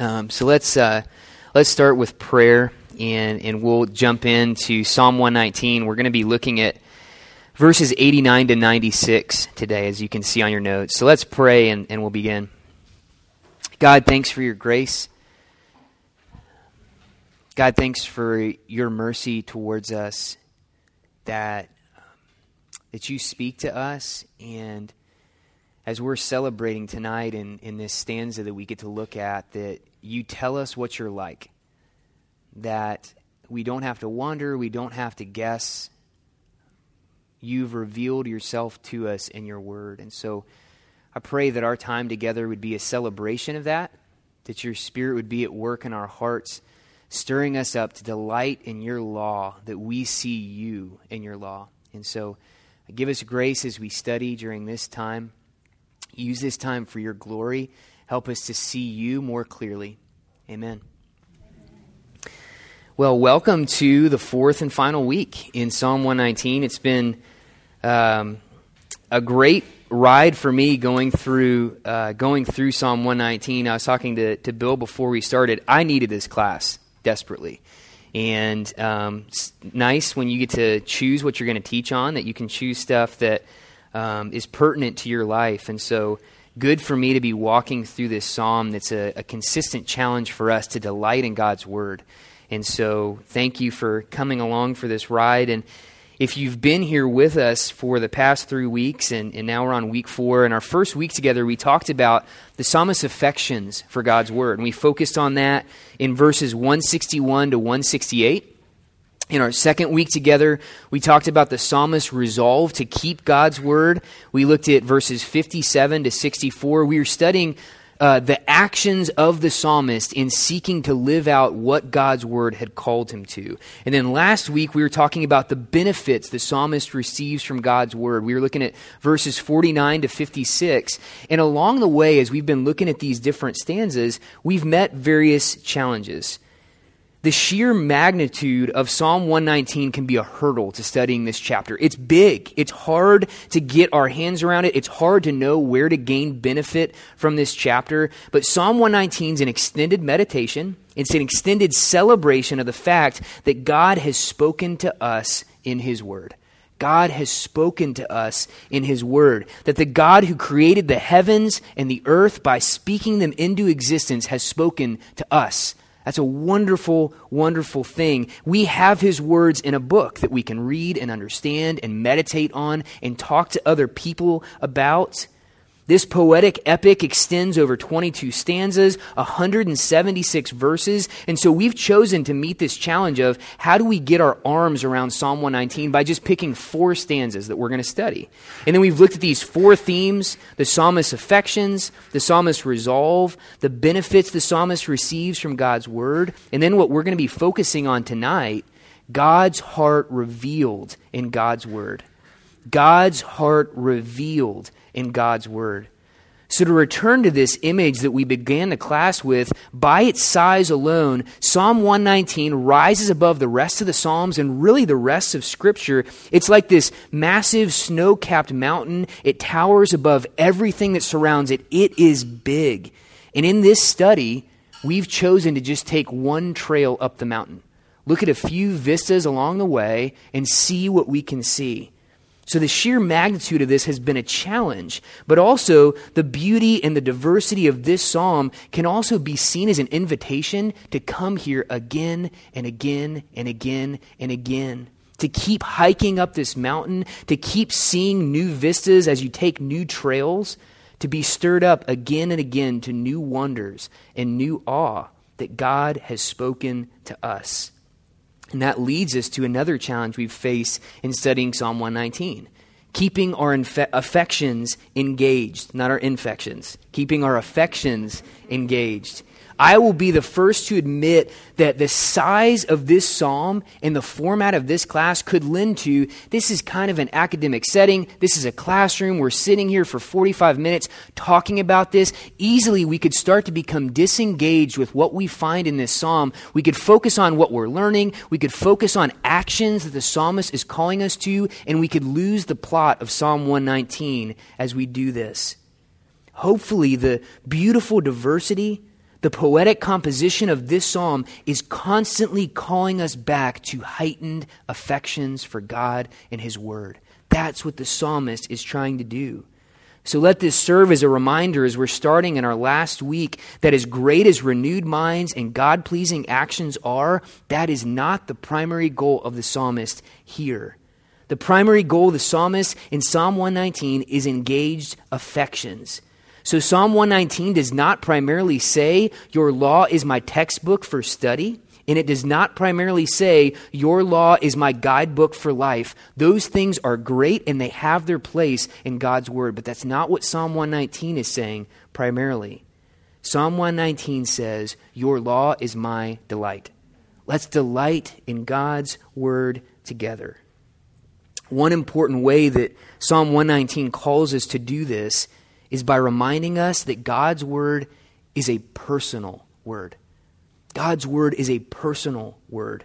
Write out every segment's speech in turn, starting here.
Um, so let's uh, let's start with prayer, and and we'll jump into Psalm 119. We're going to be looking at verses 89 to 96 today, as you can see on your notes. So let's pray, and, and we'll begin. God, thanks for your grace. God, thanks for your mercy towards us. That that you speak to us and as we're celebrating tonight in, in this stanza that we get to look at, that you tell us what you're like. That we don't have to wonder, we don't have to guess. You've revealed yourself to us in your word. And so I pray that our time together would be a celebration of that, that your spirit would be at work in our hearts, stirring us up to delight in your law, that we see you in your law. And so give us grace as we study during this time. Use this time for your glory. Help us to see you more clearly. Amen. Well, welcome to the fourth and final week in Psalm 119. It's been um, a great ride for me going through uh, going through Psalm 119. I was talking to, to Bill before we started. I needed this class desperately. And um, it's nice when you get to choose what you're going to teach on, that you can choose stuff that um, is pertinent to your life. And so, good for me to be walking through this psalm that's a, a consistent challenge for us to delight in God's word. And so, thank you for coming along for this ride. And if you've been here with us for the past three weeks, and, and now we're on week four, and our first week together, we talked about the psalmist's affections for God's word. And we focused on that in verses 161 to 168. In our second week together, we talked about the psalmist's resolve to keep God's word. We looked at verses 57 to 64. We were studying uh, the actions of the psalmist in seeking to live out what God's word had called him to. And then last week, we were talking about the benefits the psalmist receives from God's word. We were looking at verses 49 to 56. And along the way, as we've been looking at these different stanzas, we've met various challenges the sheer magnitude of Psalm 119 can be a hurdle to studying this chapter. It's big. It's hard to get our hands around it. It's hard to know where to gain benefit from this chapter. But Psalm 119 is an extended meditation. It's an extended celebration of the fact that God has spoken to us in His Word. God has spoken to us in His Word. That the God who created the heavens and the earth by speaking them into existence has spoken to us that's a wonderful, wonderful thing. We have his words in a book that we can read and understand and meditate on and talk to other people about. This poetic epic extends over 22 stanzas, 176 verses, and so we've chosen to meet this challenge of how do we get our arms around Psalm 119 by just picking four stanzas that we're going to study. And then we've looked at these four themes the psalmist's affections, the psalmist's resolve, the benefits the psalmist receives from God's word, and then what we're going to be focusing on tonight God's heart revealed in God's word. God's heart revealed in God's Word. So, to return to this image that we began the class with, by its size alone, Psalm 119 rises above the rest of the Psalms and really the rest of Scripture. It's like this massive snow capped mountain. It towers above everything that surrounds it. It is big. And in this study, we've chosen to just take one trail up the mountain, look at a few vistas along the way, and see what we can see. So the sheer magnitude of this has been a challenge, but also the beauty and the diversity of this psalm can also be seen as an invitation to come here again and again and again and again. To keep hiking up this mountain, to keep seeing new vistas as you take new trails, to be stirred up again and again to new wonders and new awe that God has spoken to us. And that leads us to another challenge we face in studying Psalm 119 keeping our infe- affections engaged, not our infections, keeping our affections engaged. I will be the first to admit that the size of this psalm and the format of this class could lend to this is kind of an academic setting. This is a classroom. We're sitting here for 45 minutes talking about this. Easily, we could start to become disengaged with what we find in this psalm. We could focus on what we're learning. We could focus on actions that the psalmist is calling us to, and we could lose the plot of Psalm 119 as we do this. Hopefully, the beautiful diversity The poetic composition of this psalm is constantly calling us back to heightened affections for God and His Word. That's what the psalmist is trying to do. So let this serve as a reminder as we're starting in our last week that as great as renewed minds and God pleasing actions are, that is not the primary goal of the psalmist here. The primary goal of the psalmist in Psalm 119 is engaged affections. So Psalm 119 does not primarily say, Your law is my textbook for study. And it does not primarily say, Your law is my guidebook for life. Those things are great and they have their place in God's word. But that's not what Psalm 119 is saying primarily. Psalm 119 says, Your law is my delight. Let's delight in God's word together. One important way that Psalm 119 calls us to do this is by reminding us that God's word is a personal word. God's word is a personal word.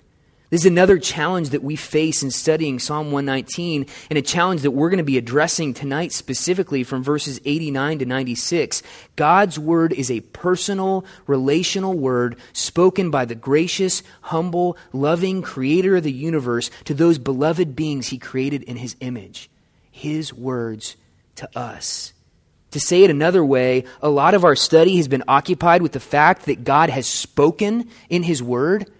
This is another challenge that we face in studying Psalm 119, and a challenge that we're going to be addressing tonight specifically from verses 89 to 96. God's word is a personal, relational word spoken by the gracious, humble, loving creator of the universe to those beloved beings he created in his image. His words to us. To say it another way, a lot of our study has been occupied with the fact that God has spoken in His Word.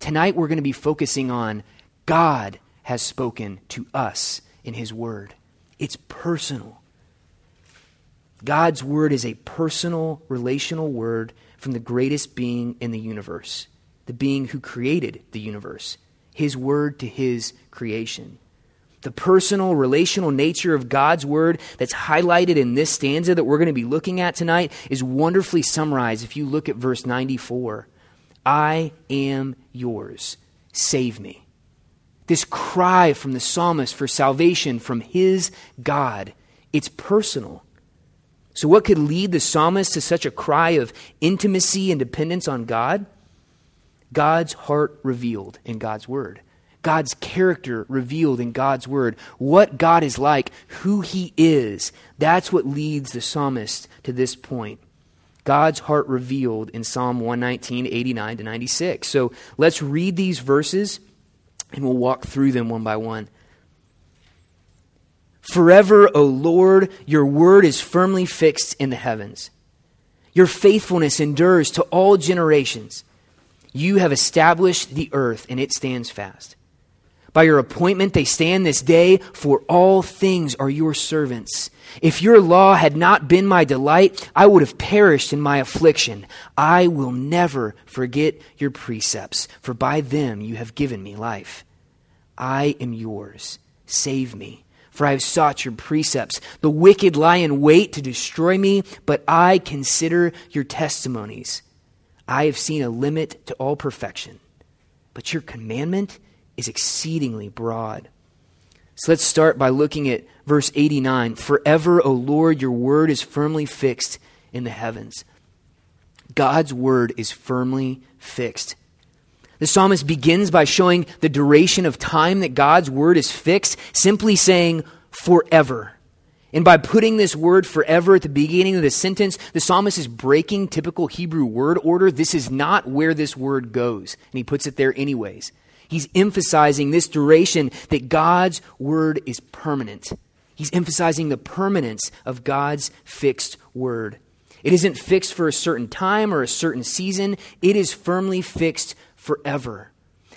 Tonight we're going to be focusing on God has spoken to us in His Word. It's personal. God's Word is a personal, relational word from the greatest being in the universe, the being who created the universe, His Word to His creation. The personal, relational nature of God's word that's highlighted in this stanza that we're going to be looking at tonight is wonderfully summarized if you look at verse 94. I am yours. Save me. This cry from the psalmist for salvation from his God, it's personal. So, what could lead the psalmist to such a cry of intimacy and dependence on God? God's heart revealed in God's word. God's character revealed in God's word, what God is like, who he is. That's what leads the psalmist to this point. God's heart revealed in Psalm 119, 89 to 96. So let's read these verses and we'll walk through them one by one. Forever, O Lord, your word is firmly fixed in the heavens. Your faithfulness endures to all generations. You have established the earth, and it stands fast. By your appointment, they stand this day, for all things are your servants. If your law had not been my delight, I would have perished in my affliction. I will never forget your precepts, for by them you have given me life. I am yours. Save me, for I have sought your precepts. The wicked lie in wait to destroy me, but I consider your testimonies. I have seen a limit to all perfection, but your commandment is exceedingly broad. So let's start by looking at verse 89. Forever, O Lord, your word is firmly fixed in the heavens. God's word is firmly fixed. The psalmist begins by showing the duration of time that God's word is fixed, simply saying forever. And by putting this word forever at the beginning of the sentence, the psalmist is breaking typical Hebrew word order. This is not where this word goes. And he puts it there anyways. He's emphasizing this duration that God's word is permanent. He's emphasizing the permanence of God's fixed word. It isn't fixed for a certain time or a certain season, it is firmly fixed forever.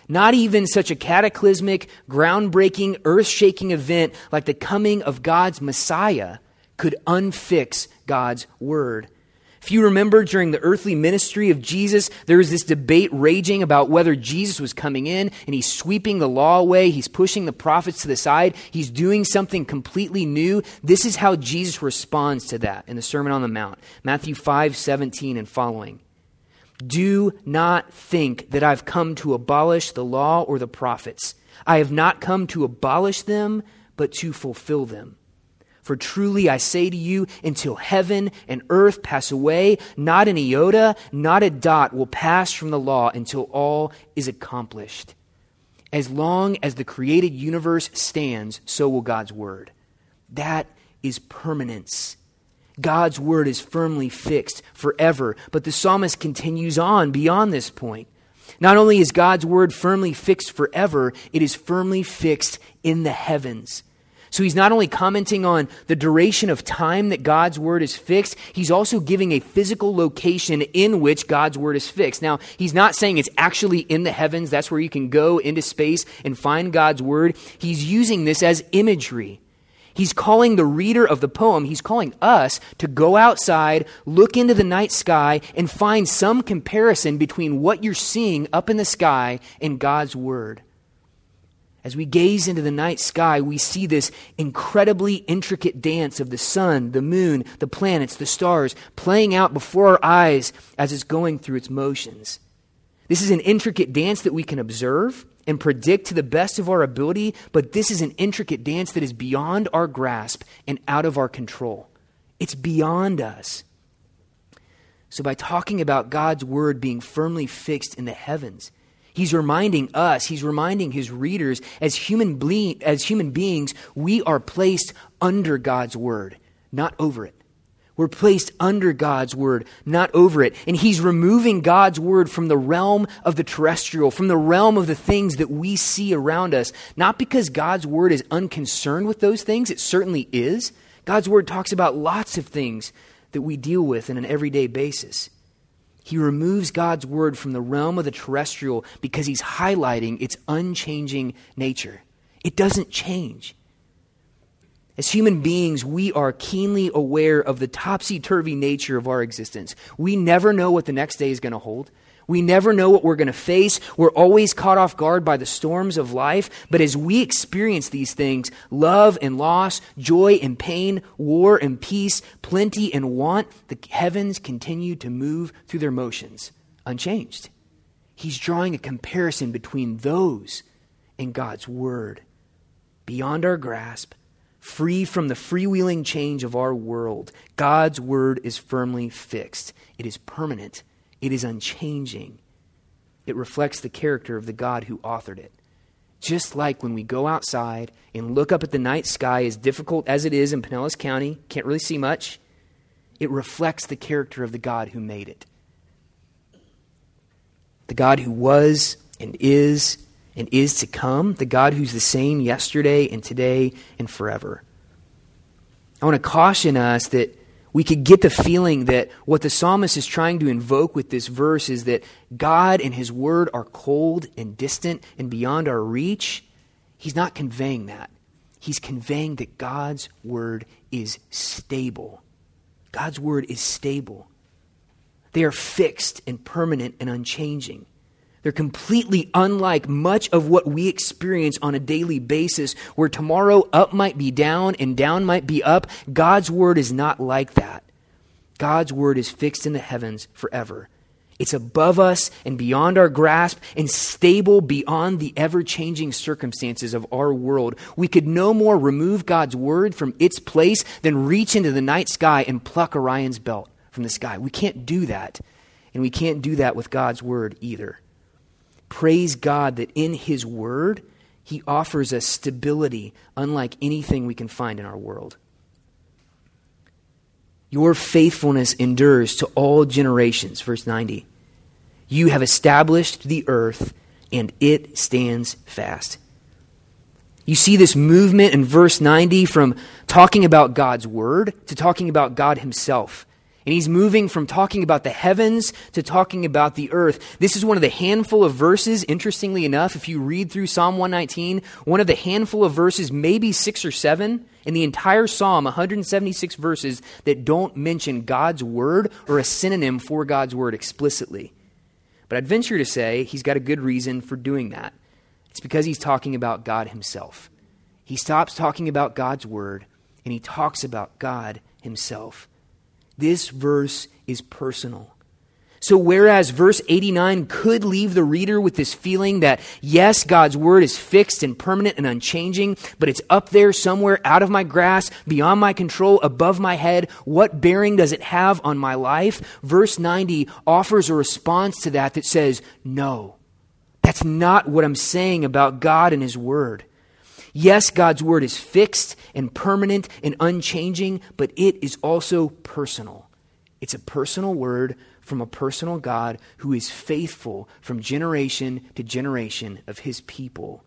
Not even such a cataclysmic, groundbreaking, earth shaking event like the coming of God's Messiah could unfix God's word. If you remember during the earthly ministry of Jesus, there was this debate raging about whether Jesus was coming in and he's sweeping the law away, he's pushing the prophets to the side, he's doing something completely new. This is how Jesus responds to that in the Sermon on the Mount Matthew 5 17 and following. Do not think that I've come to abolish the law or the prophets. I have not come to abolish them, but to fulfill them. For truly I say to you, until heaven and earth pass away, not an iota, not a dot will pass from the law until all is accomplished. As long as the created universe stands, so will God's word. That is permanence. God's word is firmly fixed forever. But the psalmist continues on beyond this point. Not only is God's word firmly fixed forever, it is firmly fixed in the heavens. So he's not only commenting on the duration of time that God's word is fixed, he's also giving a physical location in which God's word is fixed. Now, he's not saying it's actually in the heavens, that's where you can go into space and find God's word. He's using this as imagery. He's calling the reader of the poem, he's calling us to go outside, look into the night sky, and find some comparison between what you're seeing up in the sky and God's word. As we gaze into the night sky, we see this incredibly intricate dance of the sun, the moon, the planets, the stars playing out before our eyes as it's going through its motions. This is an intricate dance that we can observe and predict to the best of our ability, but this is an intricate dance that is beyond our grasp and out of our control. It's beyond us. So, by talking about God's word being firmly fixed in the heavens, He's reminding us, he's reminding his readers, as human, ble- as human beings, we are placed under God's word, not over it. We're placed under God's word, not over it. And he's removing God's word from the realm of the terrestrial, from the realm of the things that we see around us. Not because God's word is unconcerned with those things, it certainly is. God's word talks about lots of things that we deal with on an everyday basis. He removes God's word from the realm of the terrestrial because he's highlighting its unchanging nature. It doesn't change. As human beings, we are keenly aware of the topsy turvy nature of our existence. We never know what the next day is going to hold. We never know what we're going to face. We're always caught off guard by the storms of life. But as we experience these things love and loss, joy and pain, war and peace, plenty and want the heavens continue to move through their motions, unchanged. He's drawing a comparison between those and God's Word, beyond our grasp, free from the freewheeling change of our world. God's Word is firmly fixed, it is permanent it is unchanging. It reflects the character of the God who authored it. Just like when we go outside and look up at the night sky, as difficult as it is in Pinellas County, can't really see much, it reflects the character of the God who made it. The God who was and is and is to come, the God who's the same yesterday and today and forever. I want to caution us that we could get the feeling that what the psalmist is trying to invoke with this verse is that God and his word are cold and distant and beyond our reach. He's not conveying that. He's conveying that God's word is stable. God's word is stable. They are fixed and permanent and unchanging. They're completely unlike much of what we experience on a daily basis, where tomorrow up might be down and down might be up. God's word is not like that. God's word is fixed in the heavens forever. It's above us and beyond our grasp and stable beyond the ever changing circumstances of our world. We could no more remove God's word from its place than reach into the night sky and pluck Orion's belt from the sky. We can't do that. And we can't do that with God's word either. Praise God that in His Word, He offers us stability unlike anything we can find in our world. Your faithfulness endures to all generations. Verse 90. You have established the earth, and it stands fast. You see this movement in verse 90 from talking about God's word to talking about God Himself. And he's moving from talking about the heavens to talking about the earth. This is one of the handful of verses, interestingly enough, if you read through Psalm 119, one of the handful of verses, maybe six or seven, in the entire Psalm, 176 verses, that don't mention God's word or a synonym for God's word explicitly. But I'd venture to say he's got a good reason for doing that. It's because he's talking about God himself. He stops talking about God's word and he talks about God himself. This verse is personal. So, whereas verse 89 could leave the reader with this feeling that, yes, God's word is fixed and permanent and unchanging, but it's up there somewhere out of my grasp, beyond my control, above my head, what bearing does it have on my life? Verse 90 offers a response to that that says, no, that's not what I'm saying about God and His word. Yes, God's word is fixed and permanent and unchanging, but it is also personal. It's a personal word from a personal God who is faithful from generation to generation of his people.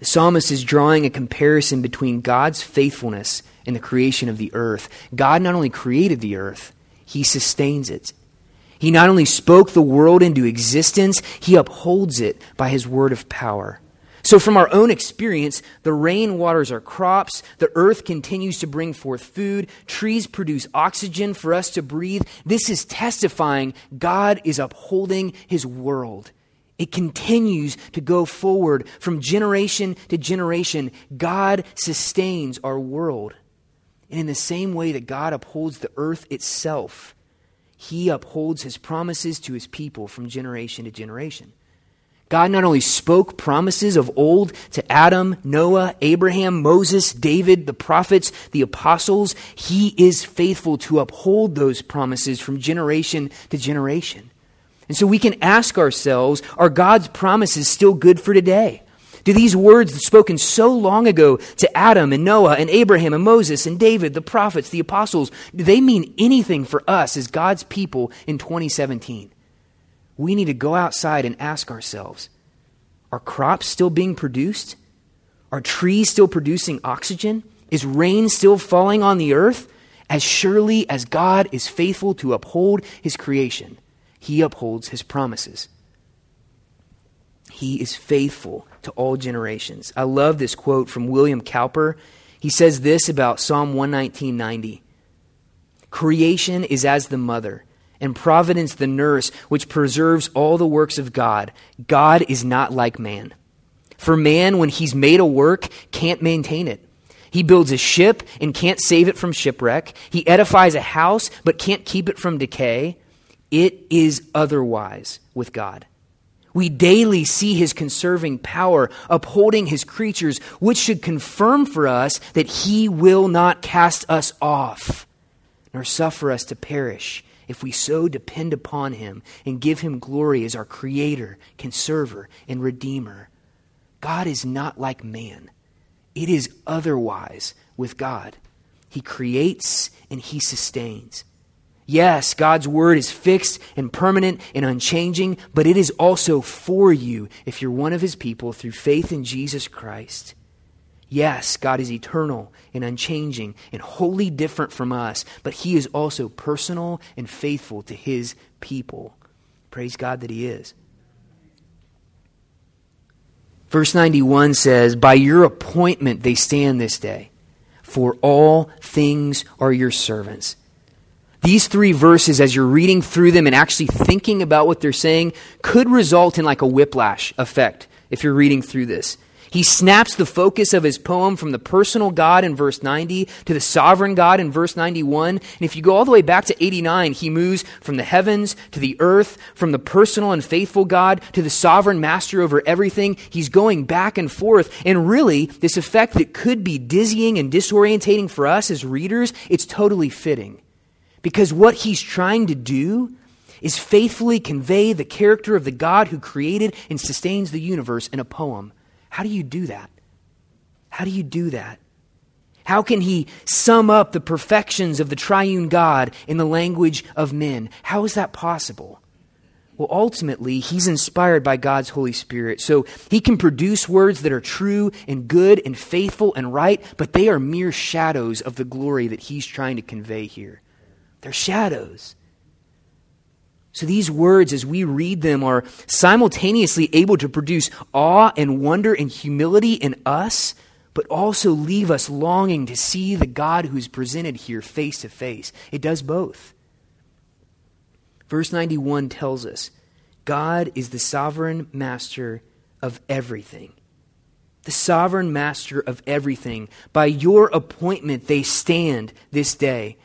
The psalmist is drawing a comparison between God's faithfulness and the creation of the earth. God not only created the earth, he sustains it. He not only spoke the world into existence, he upholds it by his word of power. So, from our own experience, the rain waters our crops, the earth continues to bring forth food, trees produce oxygen for us to breathe. This is testifying God is upholding his world. It continues to go forward from generation to generation. God sustains our world. And in the same way that God upholds the earth itself, he upholds his promises to his people from generation to generation. God not only spoke promises of old to Adam, Noah, Abraham, Moses, David, the prophets, the apostles, he is faithful to uphold those promises from generation to generation. And so we can ask ourselves are God's promises still good for today? Do these words spoken so long ago to Adam and Noah and Abraham and Moses and David, the prophets, the apostles, do they mean anything for us as God's people in 2017? We need to go outside and ask ourselves are crops still being produced? Are trees still producing oxygen? Is rain still falling on the earth? As surely as God is faithful to uphold his creation, he upholds his promises. He is faithful to all generations. I love this quote from William Cowper. He says this about Psalm 119:90. Creation is as the mother and providence the nurse which preserves all the works of God. God is not like man. For man, when he's made a work, can't maintain it. He builds a ship and can't save it from shipwreck. He edifies a house but can't keep it from decay. It is otherwise with God. We daily see his conserving power upholding his creatures, which should confirm for us that he will not cast us off, nor suffer us to perish if we so depend upon him and give him glory as our creator, conserver, and redeemer. God is not like man. It is otherwise with God. He creates and he sustains. Yes, God's word is fixed and permanent and unchanging, but it is also for you if you're one of his people through faith in Jesus Christ. Yes, God is eternal and unchanging and wholly different from us, but He is also personal and faithful to His people. Praise God that He is. Verse 91 says, By your appointment they stand this day, for all things are your servants. These three verses, as you're reading through them and actually thinking about what they're saying, could result in like a whiplash effect if you're reading through this. He snaps the focus of his poem from the personal God in verse 90 to the sovereign God in verse 91. And if you go all the way back to 89, he moves from the heavens to the earth, from the personal and faithful God to the sovereign master over everything. He's going back and forth. And really, this effect that could be dizzying and disorientating for us as readers, it's totally fitting. Because what he's trying to do is faithfully convey the character of the God who created and sustains the universe in a poem. How do you do that? How do you do that? How can he sum up the perfections of the triune God in the language of men? How is that possible? Well, ultimately, he's inspired by God's Holy Spirit. So he can produce words that are true and good and faithful and right, but they are mere shadows of the glory that he's trying to convey here. They're shadows. So these words, as we read them, are simultaneously able to produce awe and wonder and humility in us, but also leave us longing to see the God who's presented here face to face. It does both. Verse 91 tells us God is the sovereign master of everything. The sovereign master of everything. By your appointment, they stand this day.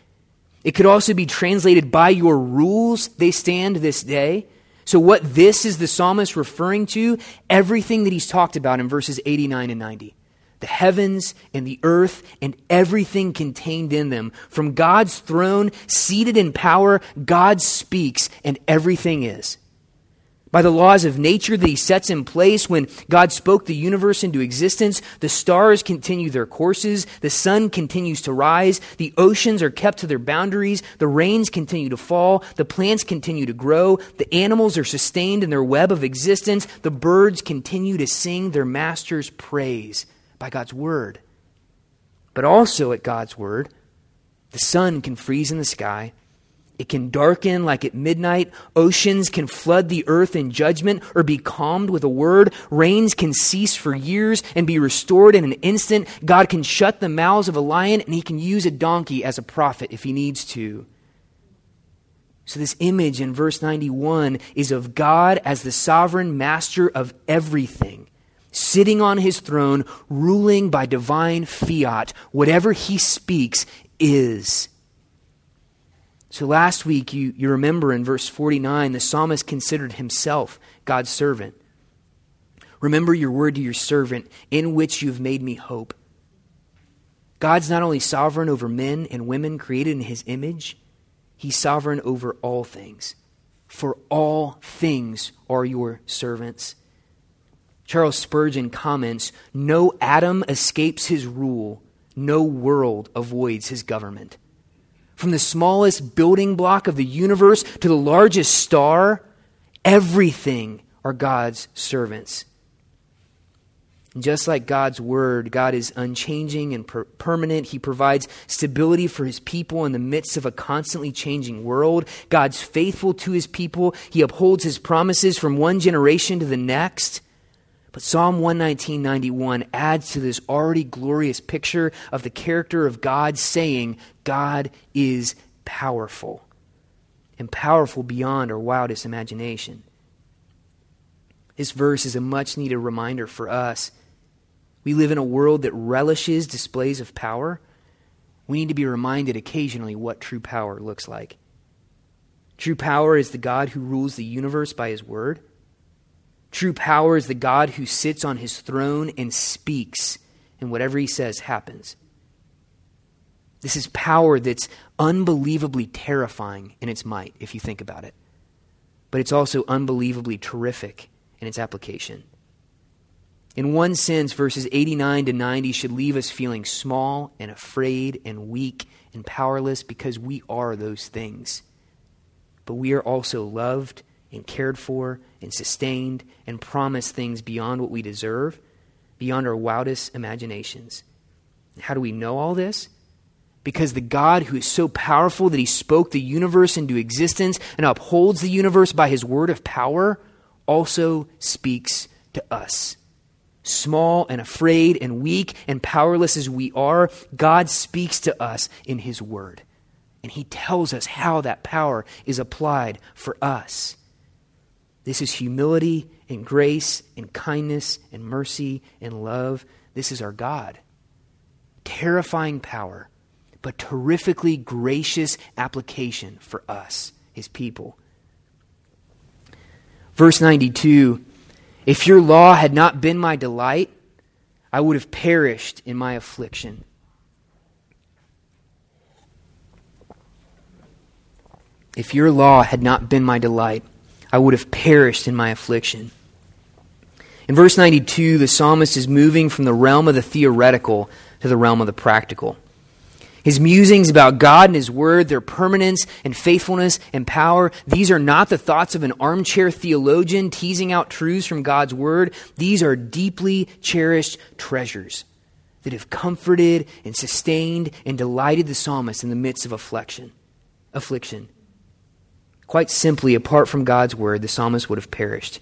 It could also be translated, by your rules they stand this day. So, what this is the psalmist referring to, everything that he's talked about in verses 89 and 90. The heavens and the earth and everything contained in them. From God's throne, seated in power, God speaks and everything is. By the laws of nature that he sets in place when God spoke the universe into existence, the stars continue their courses, the sun continues to rise, the oceans are kept to their boundaries, the rains continue to fall, the plants continue to grow, the animals are sustained in their web of existence, the birds continue to sing their master's praise by God's word. But also at God's word, the sun can freeze in the sky, it can darken like at midnight. Oceans can flood the earth in judgment or be calmed with a word. Rains can cease for years and be restored in an instant. God can shut the mouths of a lion and he can use a donkey as a prophet if he needs to. So, this image in verse 91 is of God as the sovereign master of everything, sitting on his throne, ruling by divine fiat. Whatever he speaks is. So last week, you, you remember in verse 49, the psalmist considered himself God's servant. Remember your word to your servant, in which you have made me hope. God's not only sovereign over men and women created in his image, he's sovereign over all things. For all things are your servants. Charles Spurgeon comments No atom escapes his rule, no world avoids his government. From the smallest building block of the universe to the largest star, everything are God's servants. And just like God's word, God is unchanging and per- permanent. He provides stability for his people in the midst of a constantly changing world. God's faithful to his people. He upholds his promises from one generation to the next. But Psalm 119.91 adds to this already glorious picture of the character of God, saying, God is powerful, and powerful beyond our wildest imagination. This verse is a much needed reminder for us. We live in a world that relishes displays of power. We need to be reminded occasionally what true power looks like. True power is the God who rules the universe by his word. True power is the God who sits on his throne and speaks, and whatever he says happens. This is power that's unbelievably terrifying in its might, if you think about it. But it's also unbelievably terrific in its application. In one sense, verses 89 to 90 should leave us feeling small and afraid and weak and powerless because we are those things. But we are also loved and cared for and sustained and promised things beyond what we deserve, beyond our wildest imaginations. How do we know all this? Because the God who is so powerful that he spoke the universe into existence and upholds the universe by his word of power also speaks to us. Small and afraid and weak and powerless as we are, God speaks to us in his word. And he tells us how that power is applied for us. This is humility and grace and kindness and mercy and love. This is our God. Terrifying power, but terrifically gracious application for us, his people. Verse 92 If your law had not been my delight, I would have perished in my affliction. If your law had not been my delight, I would have perished in my affliction. In verse 92, the psalmist is moving from the realm of the theoretical to the realm of the practical. His musings about God and His Word, their permanence and faithfulness and power, these are not the thoughts of an armchair theologian teasing out truths from God's Word. These are deeply cherished treasures that have comforted and sustained and delighted the psalmist in the midst of affliction. affliction. Quite simply, apart from God's word, the psalmist would have perished.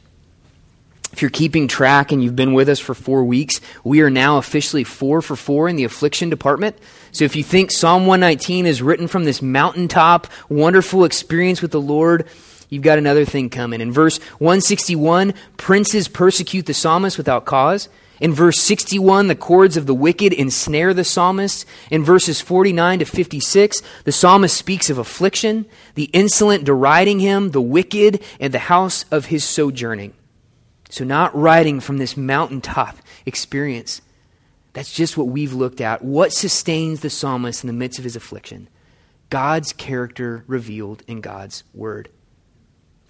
If you're keeping track and you've been with us for four weeks, we are now officially four for four in the affliction department. So if you think Psalm 119 is written from this mountaintop, wonderful experience with the Lord, you've got another thing coming. In verse 161, princes persecute the psalmist without cause. In verse 61, the cords of the wicked ensnare the psalmist. In verses 49 to 56, the psalmist speaks of affliction, the insolent deriding him, the wicked, and the house of his sojourning. So, not writing from this mountaintop experience. That's just what we've looked at. What sustains the psalmist in the midst of his affliction? God's character revealed in God's word.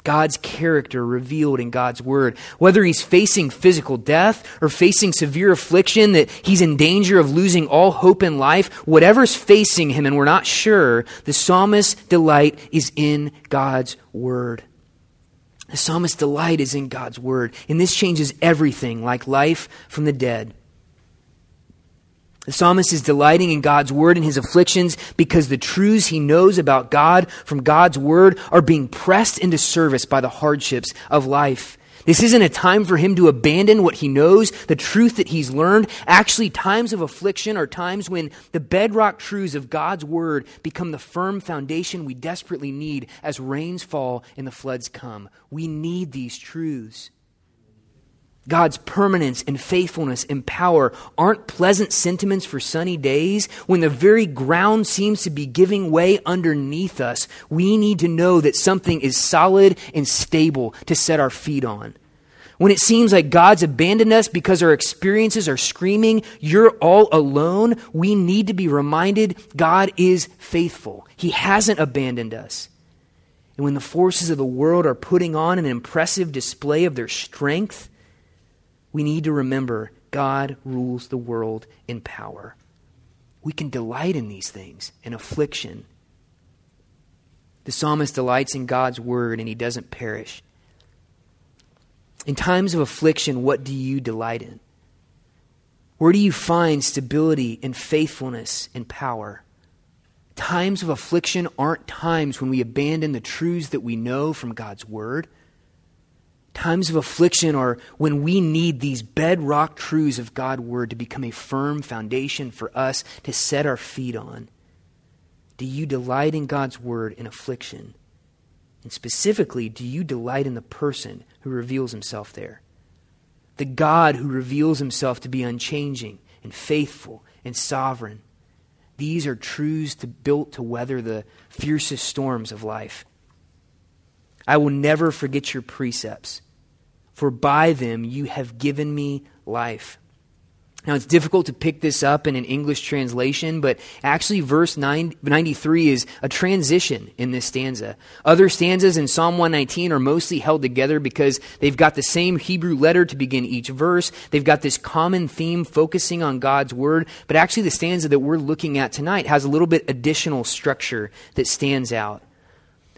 God's character revealed in God's word. Whether he's facing physical death or facing severe affliction, that he's in danger of losing all hope in life, whatever's facing him and we're not sure, the psalmist's delight is in God's word. The psalmist's delight is in God's word. And this changes everything, like life from the dead. The psalmist is delighting in God's word in his afflictions because the truths he knows about God from God's word are being pressed into service by the hardships of life. This isn't a time for him to abandon what he knows, the truth that he's learned. Actually, times of affliction are times when the bedrock truths of God's word become the firm foundation we desperately need as rains fall and the floods come. We need these truths. God's permanence and faithfulness and power aren't pleasant sentiments for sunny days. When the very ground seems to be giving way underneath us, we need to know that something is solid and stable to set our feet on. When it seems like God's abandoned us because our experiences are screaming, You're all alone, we need to be reminded God is faithful. He hasn't abandoned us. And when the forces of the world are putting on an impressive display of their strength, we need to remember God rules the world in power. We can delight in these things, in affliction. The psalmist delights in God's word and he doesn't perish. In times of affliction, what do you delight in? Where do you find stability and faithfulness and power? Times of affliction aren't times when we abandon the truths that we know from God's word. Times of affliction are when we need these bedrock truths of God's Word to become a firm foundation for us to set our feet on. Do you delight in God's Word in affliction? And specifically, do you delight in the person who reveals himself there? The God who reveals himself to be unchanging and faithful and sovereign. These are truths to, built to weather the fiercest storms of life. I will never forget your precepts for by them you have given me life. Now, it's difficult to pick this up in an English translation, but actually, verse 93 is a transition in this stanza. Other stanzas in Psalm 119 are mostly held together because they've got the same Hebrew letter to begin each verse. They've got this common theme focusing on God's word, but actually, the stanza that we're looking at tonight has a little bit additional structure that stands out.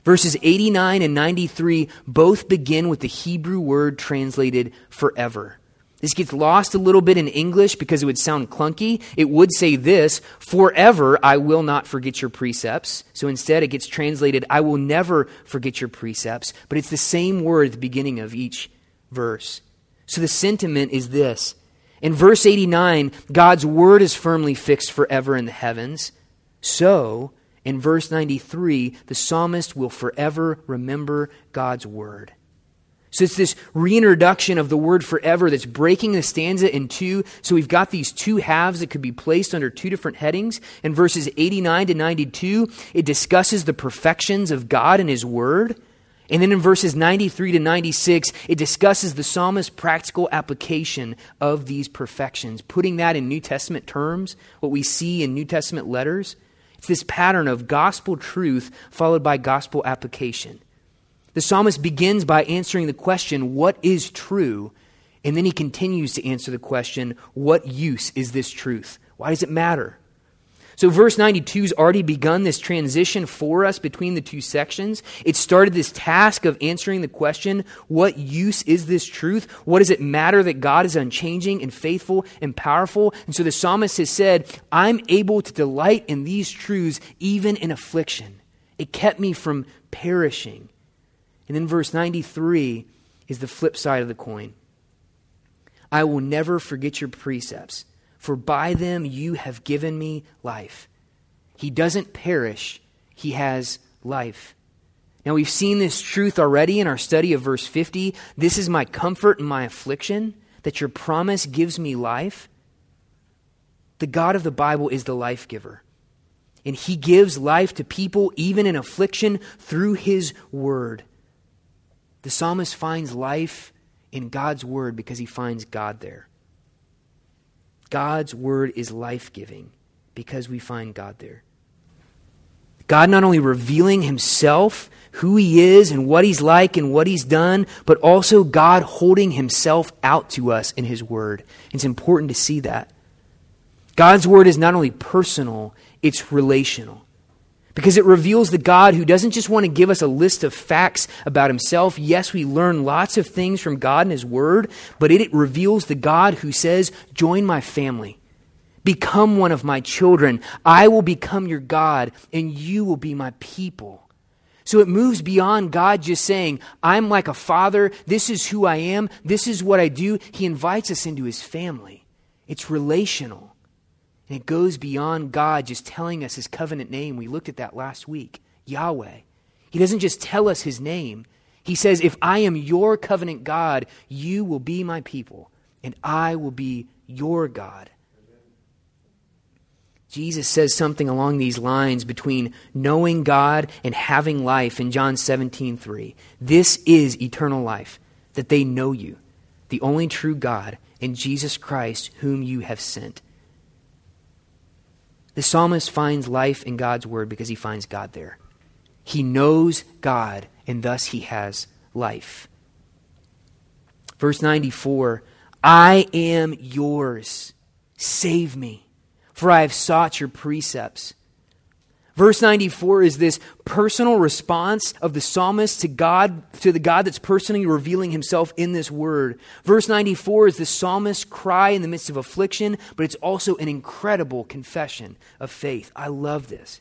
Verses 89 and 93 both begin with the Hebrew word translated forever. This gets lost a little bit in English because it would sound clunky. It would say this, forever I will not forget your precepts. So instead it gets translated, I will never forget your precepts. But it's the same word at the beginning of each verse. So the sentiment is this. In verse 89, God's word is firmly fixed forever in the heavens. So, in verse 93, the psalmist will forever remember God's word. So it's this reintroduction of the word forever that's breaking the stanza in two. So we've got these two halves that could be placed under two different headings. In verses 89 to 92, it discusses the perfections of God and his word. And then in verses 93 to 96, it discusses the psalmist's practical application of these perfections, putting that in New Testament terms, what we see in New Testament letters. It's this pattern of gospel truth followed by gospel application. The psalmist begins by answering the question, What is true? And then he continues to answer the question, What use is this truth? Why does it matter? So, verse 92 has already begun this transition for us between the two sections. It started this task of answering the question what use is this truth? What does it matter that God is unchanging and faithful and powerful? And so the psalmist has said, I'm able to delight in these truths even in affliction. It kept me from perishing. And then verse 93 is the flip side of the coin. I will never forget your precepts for by them you have given me life. He doesn't perish, he has life. Now, we've seen this truth already in our study of verse 50. This is my comfort and my affliction, that your promise gives me life. The God of the Bible is the life giver. And he gives life to people, even in affliction, through his word. The psalmist finds life in God's word because he finds God there. God's word is life giving because we find God there. God not only revealing himself, who he is and what he's like and what he's done, but also God holding himself out to us in his word. It's important to see that. God's word is not only personal, it's relational. Because it reveals the God who doesn't just want to give us a list of facts about himself. Yes, we learn lots of things from God and his word, but it reveals the God who says, Join my family. Become one of my children. I will become your God, and you will be my people. So it moves beyond God just saying, I'm like a father. This is who I am. This is what I do. He invites us into his family. It's relational. And it goes beyond God just telling us his covenant name. We looked at that last week Yahweh. He doesn't just tell us his name. He says, If I am your covenant God, you will be my people, and I will be your God. Jesus says something along these lines between knowing God and having life in John 17, 3. This is eternal life, that they know you, the only true God, and Jesus Christ, whom you have sent. The psalmist finds life in God's word because he finds God there. He knows God, and thus he has life. Verse 94 I am yours. Save me for I have sought your precepts. Verse 94 is this personal response of the psalmist to God, to the God that's personally revealing himself in this word. Verse 94 is the psalmist's cry in the midst of affliction, but it's also an incredible confession of faith. I love this.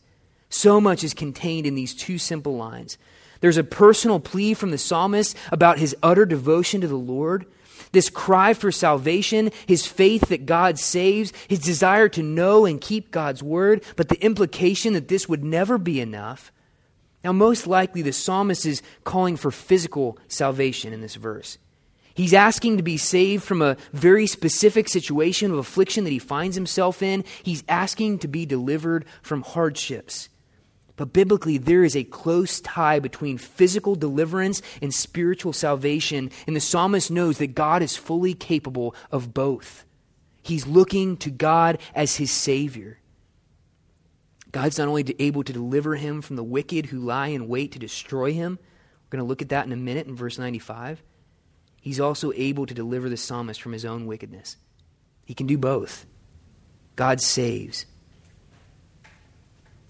So much is contained in these two simple lines. There's a personal plea from the psalmist about his utter devotion to the Lord this cry for salvation, his faith that God saves, his desire to know and keep God's word, but the implication that this would never be enough. Now, most likely, the psalmist is calling for physical salvation in this verse. He's asking to be saved from a very specific situation of affliction that he finds himself in. He's asking to be delivered from hardships. But biblically, there is a close tie between physical deliverance and spiritual salvation, and the psalmist knows that God is fully capable of both. He's looking to God as his Savior. God's not only able to deliver him from the wicked who lie in wait to destroy him, we're going to look at that in a minute in verse 95. He's also able to deliver the psalmist from his own wickedness. He can do both. God saves.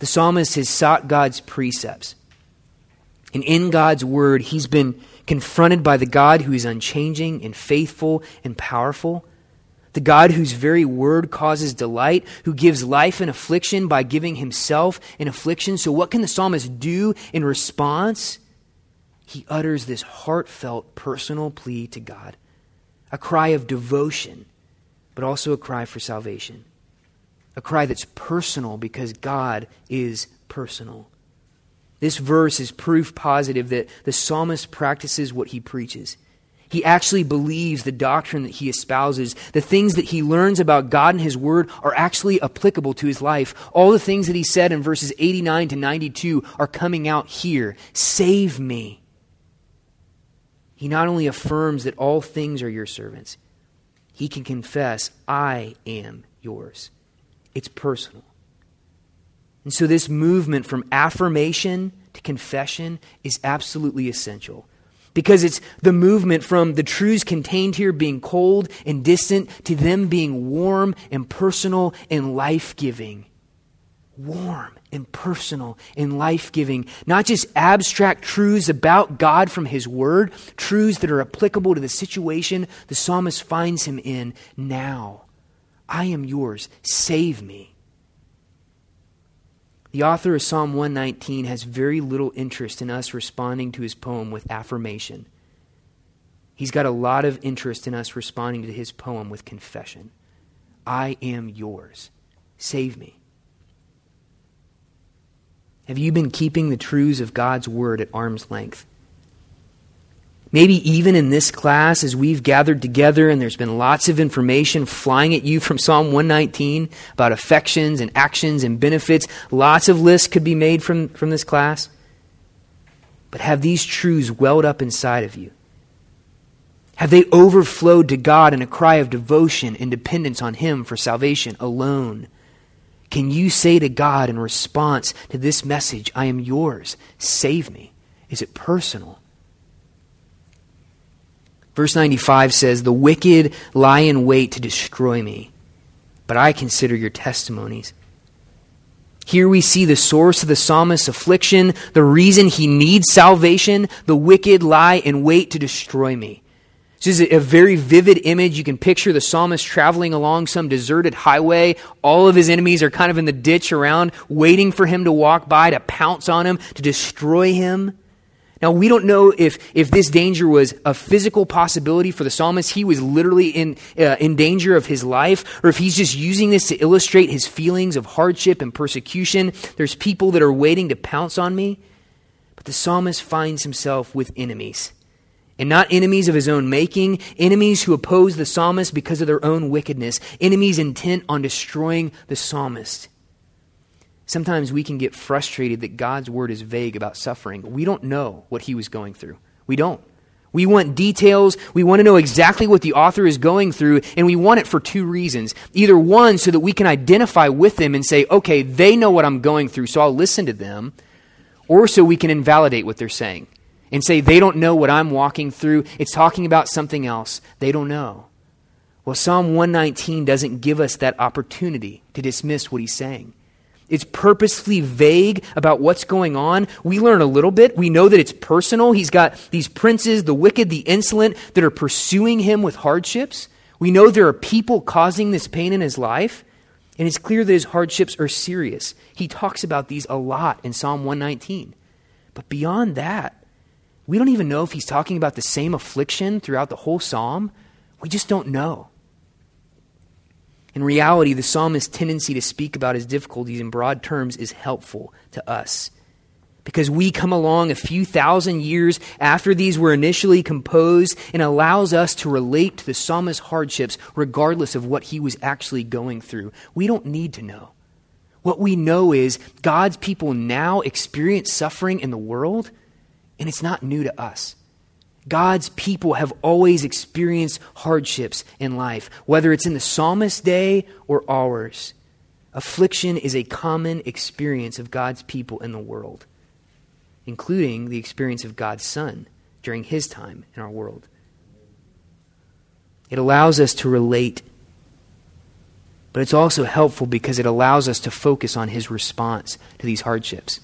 The psalmist has sought God's precepts. And in God's word, he's been confronted by the God who is unchanging and faithful and powerful, the God whose very word causes delight, who gives life in affliction by giving himself in affliction. So, what can the psalmist do in response? He utters this heartfelt personal plea to God, a cry of devotion, but also a cry for salvation a cry that's personal because God is personal. This verse is proof positive that the psalmist practices what he preaches. He actually believes the doctrine that he espouses. The things that he learns about God and his word are actually applicable to his life. All the things that he said in verses 89 to 92 are coming out here. Save me. He not only affirms that all things are your servants, he can confess, I am yours it's personal. And so, this movement from affirmation to confession is absolutely essential because it's the movement from the truths contained here being cold and distant to them being warm and personal and life giving. Warm and personal and life giving. Not just abstract truths about God from His Word, truths that are applicable to the situation the psalmist finds him in now. I am yours. Save me. The author of Psalm 119 has very little interest in us responding to his poem with affirmation. He's got a lot of interest in us responding to his poem with confession. I am yours. Save me. Have you been keeping the truths of God's word at arm's length? Maybe even in this class, as we've gathered together and there's been lots of information flying at you from Psalm 119 about affections and actions and benefits, lots of lists could be made from, from this class. But have these truths welled up inside of you? Have they overflowed to God in a cry of devotion and dependence on Him for salvation alone? Can you say to God in response to this message, I am yours, save me? Is it personal? Verse 95 says, The wicked lie in wait to destroy me, but I consider your testimonies. Here we see the source of the psalmist's affliction, the reason he needs salvation. The wicked lie in wait to destroy me. This is a very vivid image. You can picture the psalmist traveling along some deserted highway. All of his enemies are kind of in the ditch around, waiting for him to walk by, to pounce on him, to destroy him. Now, we don't know if, if this danger was a physical possibility for the psalmist. He was literally in, uh, in danger of his life, or if he's just using this to illustrate his feelings of hardship and persecution. There's people that are waiting to pounce on me. But the psalmist finds himself with enemies. And not enemies of his own making, enemies who oppose the psalmist because of their own wickedness, enemies intent on destroying the psalmist. Sometimes we can get frustrated that God's word is vague about suffering. We don't know what he was going through. We don't. We want details. We want to know exactly what the author is going through, and we want it for two reasons. Either one, so that we can identify with them and say, okay, they know what I'm going through, so I'll listen to them, or so we can invalidate what they're saying and say, they don't know what I'm walking through. It's talking about something else. They don't know. Well, Psalm 119 doesn't give us that opportunity to dismiss what he's saying. It's purposely vague about what's going on. We learn a little bit. We know that it's personal. He's got these princes, the wicked, the insolent, that are pursuing him with hardships. We know there are people causing this pain in his life. And it's clear that his hardships are serious. He talks about these a lot in Psalm 119. But beyond that, we don't even know if he's talking about the same affliction throughout the whole psalm. We just don't know. In reality, the psalmist's tendency to speak about his difficulties in broad terms is helpful to us. Because we come along a few thousand years after these were initially composed and allows us to relate to the psalmist's hardships regardless of what he was actually going through. We don't need to know. What we know is God's people now experience suffering in the world, and it's not new to us. God's people have always experienced hardships in life, whether it's in the psalmist's day or ours. Affliction is a common experience of God's people in the world, including the experience of God's Son during his time in our world. It allows us to relate, but it's also helpful because it allows us to focus on his response to these hardships.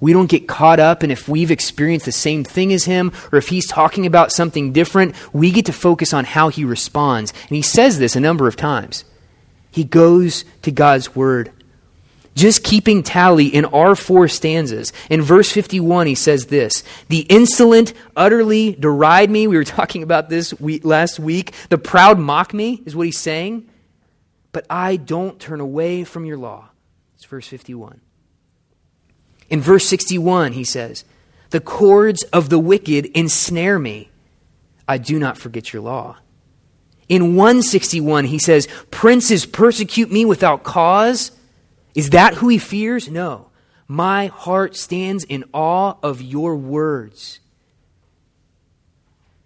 We don't get caught up in if we've experienced the same thing as him or if he's talking about something different. We get to focus on how he responds. And he says this a number of times. He goes to God's word. Just keeping tally in our four stanzas. In verse 51, he says this The insolent utterly deride me. We were talking about this week, last week. The proud mock me, is what he's saying. But I don't turn away from your law. It's verse 51. In verse 61, he says, The cords of the wicked ensnare me. I do not forget your law. In 161, he says, Princes persecute me without cause. Is that who he fears? No. My heart stands in awe of your words.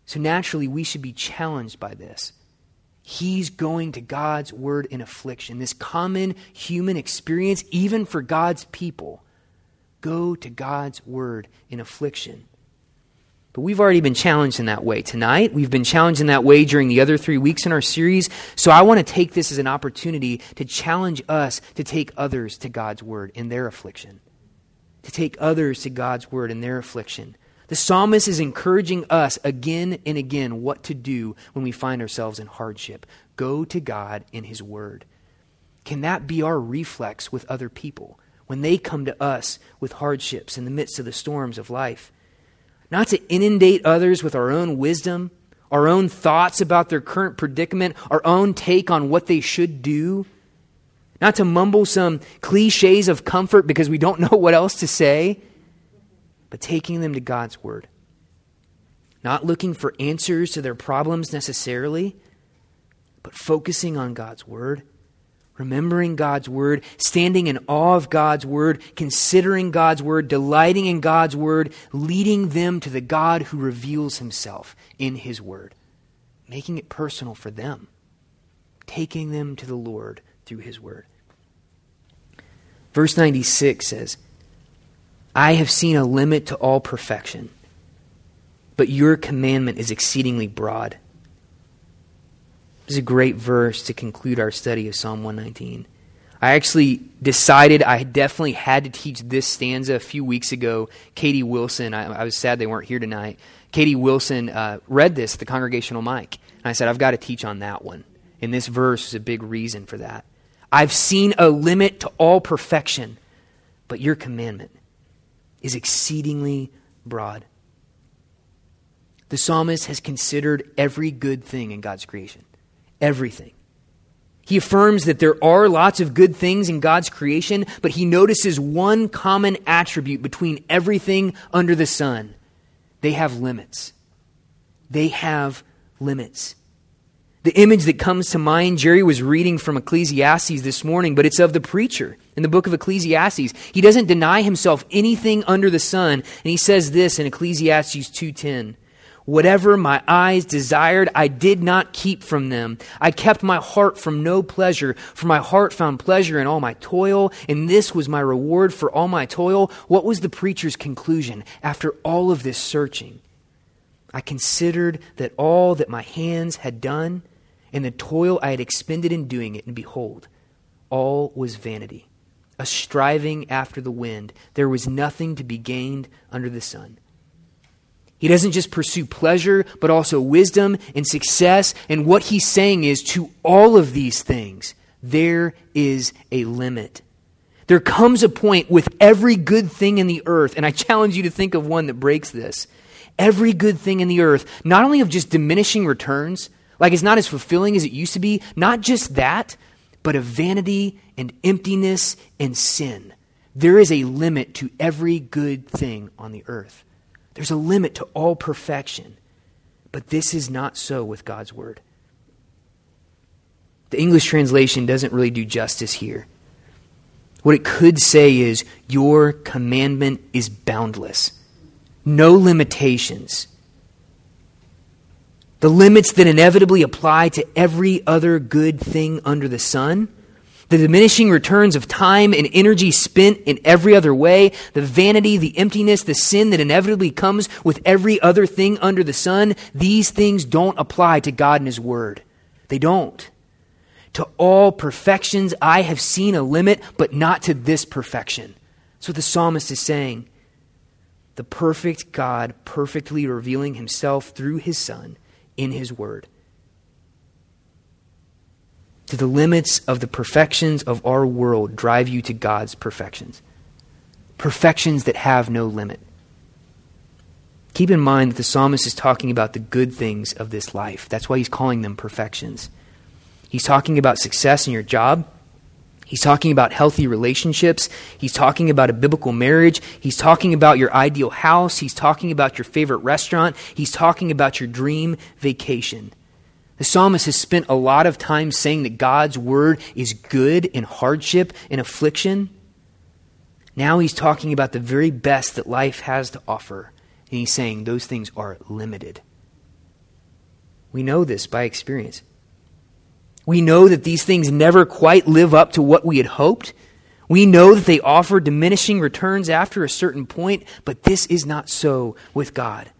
So naturally, we should be challenged by this. He's going to God's word in affliction, this common human experience, even for God's people. Go to God's word in affliction. But we've already been challenged in that way tonight. We've been challenged in that way during the other three weeks in our series. So I want to take this as an opportunity to challenge us to take others to God's word in their affliction. To take others to God's word in their affliction. The psalmist is encouraging us again and again what to do when we find ourselves in hardship. Go to God in His word. Can that be our reflex with other people? When they come to us with hardships in the midst of the storms of life. Not to inundate others with our own wisdom, our own thoughts about their current predicament, our own take on what they should do. Not to mumble some cliches of comfort because we don't know what else to say, but taking them to God's Word. Not looking for answers to their problems necessarily, but focusing on God's Word remembering God's word, standing in awe of God's word, considering God's word, delighting in God's word, leading them to the God who reveals himself in his word, making it personal for them, taking them to the Lord through his word. Verse 96 says, I have seen a limit to all perfection, but your commandment is exceedingly broad. This is a great verse to conclude our study of Psalm 119. I actually decided I definitely had to teach this stanza a few weeks ago. Katie Wilson, I, I was sad they weren't here tonight. Katie Wilson uh, read this, the congregational mic, and I said, I've got to teach on that one. And this verse is a big reason for that. I've seen a limit to all perfection, but your commandment is exceedingly broad. The psalmist has considered every good thing in God's creation. Everything. He affirms that there are lots of good things in God's creation, but he notices one common attribute between everything under the sun they have limits. They have limits. The image that comes to mind, Jerry was reading from Ecclesiastes this morning, but it's of the preacher in the book of Ecclesiastes. He doesn't deny himself anything under the sun, and he says this in Ecclesiastes 2:10. Whatever my eyes desired, I did not keep from them. I kept my heart from no pleasure, for my heart found pleasure in all my toil, and this was my reward for all my toil. What was the preacher's conclusion after all of this searching? I considered that all that my hands had done, and the toil I had expended in doing it, and behold, all was vanity, a striving after the wind. There was nothing to be gained under the sun. He doesn't just pursue pleasure, but also wisdom and success. And what he's saying is to all of these things, there is a limit. There comes a point with every good thing in the earth, and I challenge you to think of one that breaks this. Every good thing in the earth, not only of just diminishing returns, like it's not as fulfilling as it used to be. Not just that, but of vanity and emptiness and sin. There is a limit to every good thing on the earth. There's a limit to all perfection. But this is not so with God's Word. The English translation doesn't really do justice here. What it could say is, Your commandment is boundless, no limitations the limits that inevitably apply to every other good thing under the sun, the diminishing returns of time and energy spent in every other way, the vanity, the emptiness, the sin that inevitably comes with every other thing under the sun, these things don't apply to God and His Word. They don't. To all perfections I have seen a limit, but not to this perfection. That's what the psalmist is saying. The perfect God perfectly revealing Himself through His Son in His Word. To the limits of the perfections of our world drive you to God's perfections. Perfections that have no limit. Keep in mind that the psalmist is talking about the good things of this life. That's why he's calling them perfections. He's talking about success in your job. He's talking about healthy relationships. He's talking about a biblical marriage. He's talking about your ideal house. He's talking about your favorite restaurant. He's talking about your dream vacation. The psalmist has spent a lot of time saying that God's word is good in hardship and affliction. Now he's talking about the very best that life has to offer. And he's saying those things are limited. We know this by experience. We know that these things never quite live up to what we had hoped. We know that they offer diminishing returns after a certain point, but this is not so with God.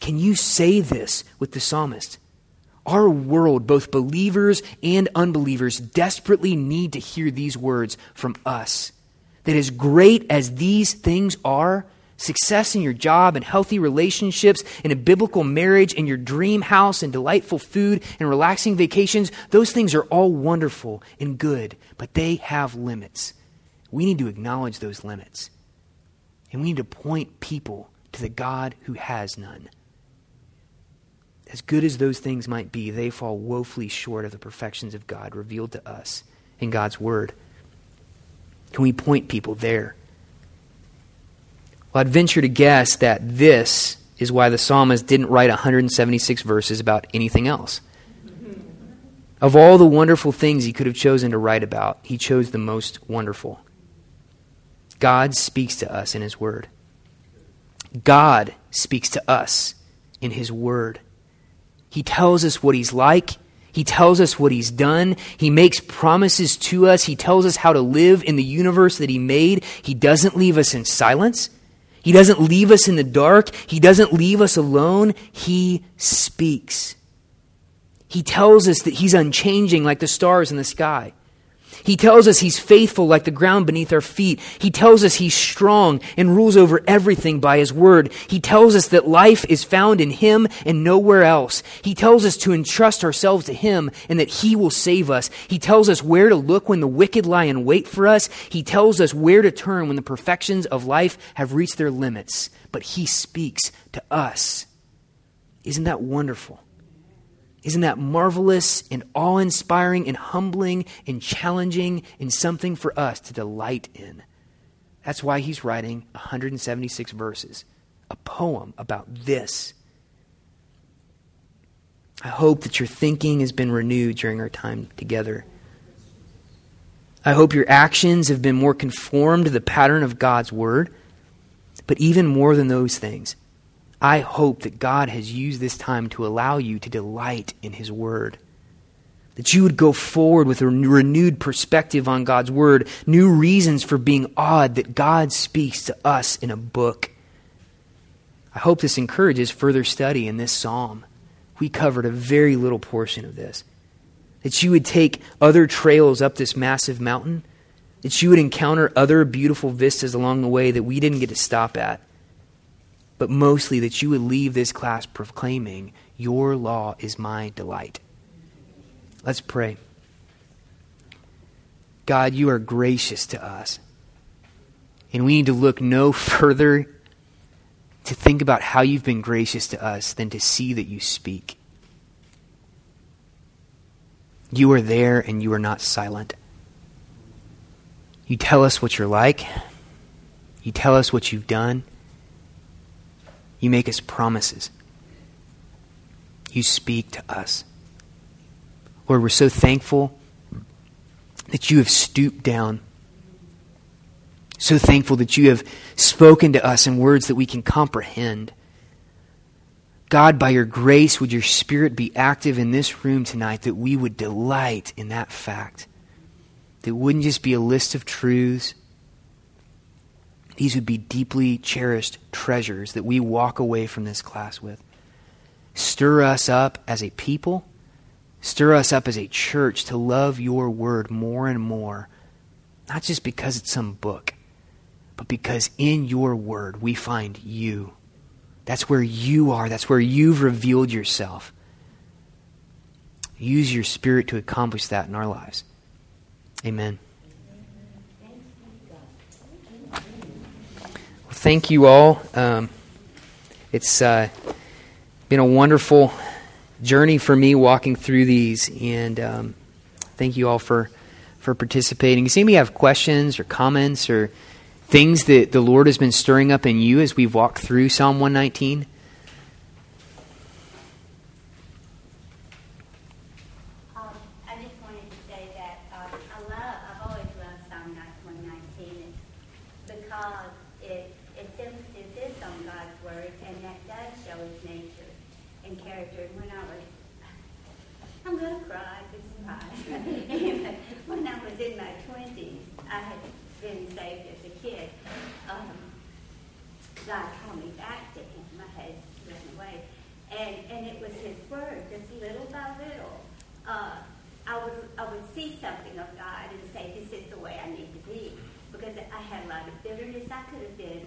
Can you say this with the psalmist? Our world, both believers and unbelievers, desperately need to hear these words from us. That as great as these things are, success in your job and healthy relationships and a biblical marriage and your dream house and delightful food and relaxing vacations, those things are all wonderful and good, but they have limits. We need to acknowledge those limits. And we need to point people to the God who has none. As good as those things might be, they fall woefully short of the perfections of God revealed to us in God's Word. Can we point people there? Well, I'd venture to guess that this is why the psalmist didn't write 176 verses about anything else. Of all the wonderful things he could have chosen to write about, he chose the most wonderful. God speaks to us in his word. God speaks to us in his word. He tells us what he's like, He tells us what he's done. He makes promises to us. He tells us how to live in the universe that he made. He doesn't leave us in silence. He doesn't leave us in the dark. He doesn't leave us alone. He speaks. He tells us that he's unchanging like the stars in the sky. He tells us he's faithful like the ground beneath our feet. He tells us he's strong and rules over everything by his word. He tells us that life is found in him and nowhere else. He tells us to entrust ourselves to him and that he will save us. He tells us where to look when the wicked lie in wait for us. He tells us where to turn when the perfections of life have reached their limits. But he speaks to us. Isn't that wonderful? Isn't that marvelous and awe inspiring and humbling and challenging and something for us to delight in? That's why he's writing 176 verses, a poem about this. I hope that your thinking has been renewed during our time together. I hope your actions have been more conformed to the pattern of God's Word. But even more than those things, I hope that God has used this time to allow you to delight in His Word. That you would go forward with a renewed perspective on God's Word, new reasons for being awed that God speaks to us in a book. I hope this encourages further study in this psalm. We covered a very little portion of this. That you would take other trails up this massive mountain, that you would encounter other beautiful vistas along the way that we didn't get to stop at but mostly that you would leave this class proclaiming, Your law is my delight. Let's pray. God, you are gracious to us. And we need to look no further to think about how you've been gracious to us than to see that you speak. You are there and you are not silent. You tell us what you're like. You tell us what you've done. You make us promises. You speak to us. Lord, we're so thankful that you have stooped down. So thankful that you have spoken to us in words that we can comprehend. God, by your grace, would your spirit be active in this room tonight that we would delight in that fact. That wouldn't just be a list of truths, these would be deeply cherished treasures that we walk away from this class with. Stir us up as a people. Stir us up as a church to love your word more and more. Not just because it's some book, but because in your word we find you. That's where you are. That's where you've revealed yourself. Use your spirit to accomplish that in our lives. Amen. Thank you all. Um, it's uh, been a wonderful journey for me walking through these, and um, thank you all for for participating. Does anybody have questions or comments or things that the Lord has been stirring up in you as we've walked through Psalm 119? word, and that does show his nature and character. And when I was, I'm going to cry, it's fine. when I was in my 20s, I had been saved as a kid. Um, God called me back to him. My head went away. And, and it was his word, just little by little. Uh, I would I would see something of God and say, this is the way I need to be. Because I had a lot of bitterness. I could have been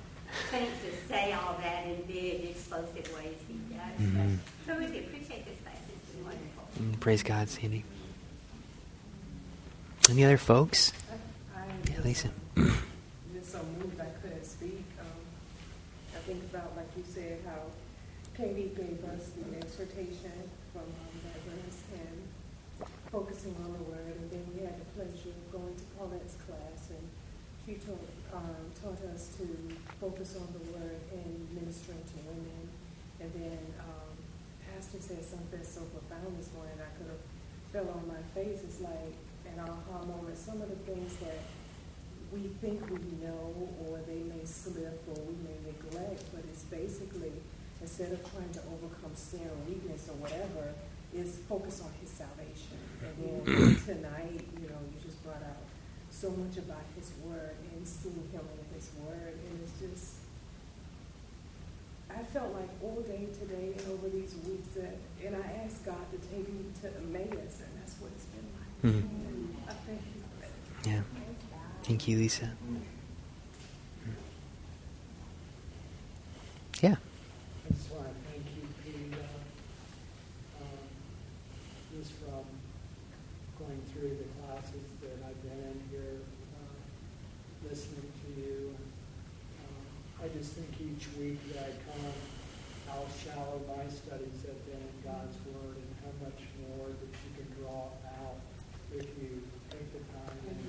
think to say all that in big, explosive ways he does. Mm-hmm. So we appreciate this class. It's been wonderful. Mm, praise God, Sandy. Any other folks? yeah, Lisa. just so moved I couldn't speak. Um, I think about, like you said, how Katie gave us the exhortation from um, Reverence and focusing on the Word, and then we had the pleasure of going to Paulette's class, and she taught, um, taught us to focus on the Word and ministering to women. And then um, Pastor said something so profound this morning, I could have fell on my face. It's like an aha moment. Some of the things that we think we know, or they may slip, or we may neglect, but it's basically instead of trying to overcome sin or weakness or whatever, is focus on his salvation. And then tonight, you know, you just brought out so much about his word and seeing him in his word. And it's just, I felt like all day today and over these weeks that, and I asked God to take me to Emmaus, and that's what it's been like. Mm-hmm. I thank you. Yeah. Thank you, Lisa. Yeah. going through the classes that I've been in here, uh, listening to you. And, uh, I just think each week that I come, how shallow my studies have been in God's Word and how much more that you can draw out if you take the time and,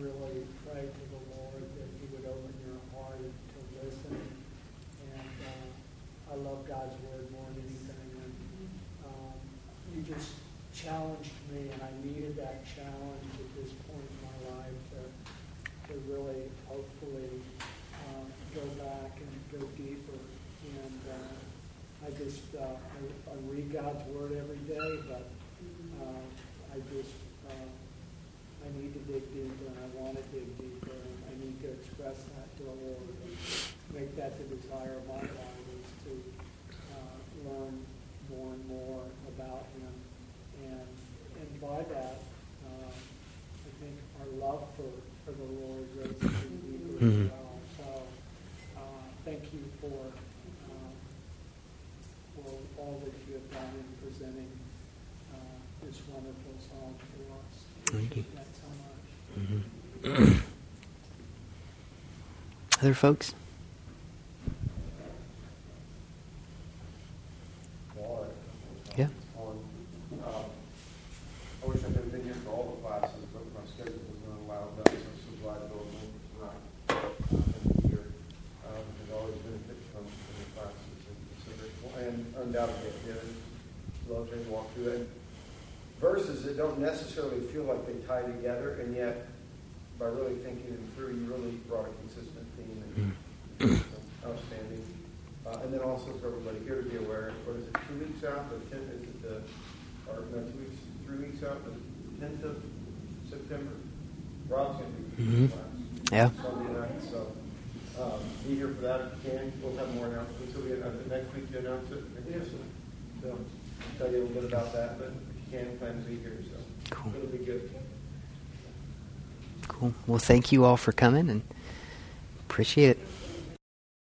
really pray to the Lord that He would open your heart to listen. And uh, I love God's Word more than anything. And um, you just challenged me, and I needed that challenge at this point in my life to, to really, hopefully, go back and go deeper. And uh, I just, uh, I, I, read God's Word every day, but uh, I just, uh, I need to dig deeper, and I want to dig deeper, and I need to express that to the Lord and make that the desire of my life is to uh, learn more and more about Him and, and by that, uh, I think our love for, for the Lord grows even deeper mm-hmm. as well. So uh, thank you for, uh, for all that you have done in presenting uh, this wonderful song to us. Thank you. that so much. Mm-hmm. Other folks? Yeah. I wish I could have been here for all the classes, but my schedule was not allowed that, so I'm so glad to go tonight uh, here. Um, I've always benefited from, from the classes, and it's so grateful. And undoubtedly, yeah, love to walk through it. Verses that don't necessarily feel like they tie together, and yet, by really thinking them through, you really brought a consistent theme and mm-hmm. outstanding. Uh, and then also for everybody here to be aware, what is it, two weeks out, or ten, is it the, or no, two weeks three weeks out, the 10th of September. Rob's going to be mm-hmm. class. Yeah. Sunday night, so um, be here for that if you can. We'll have more announcements. So we have the next week to announce it. Yes. So I'll tell you a little bit about that, but if you can, plan to be here. So cool. it'll be good. Cool. Well, thank you all for coming and appreciate it.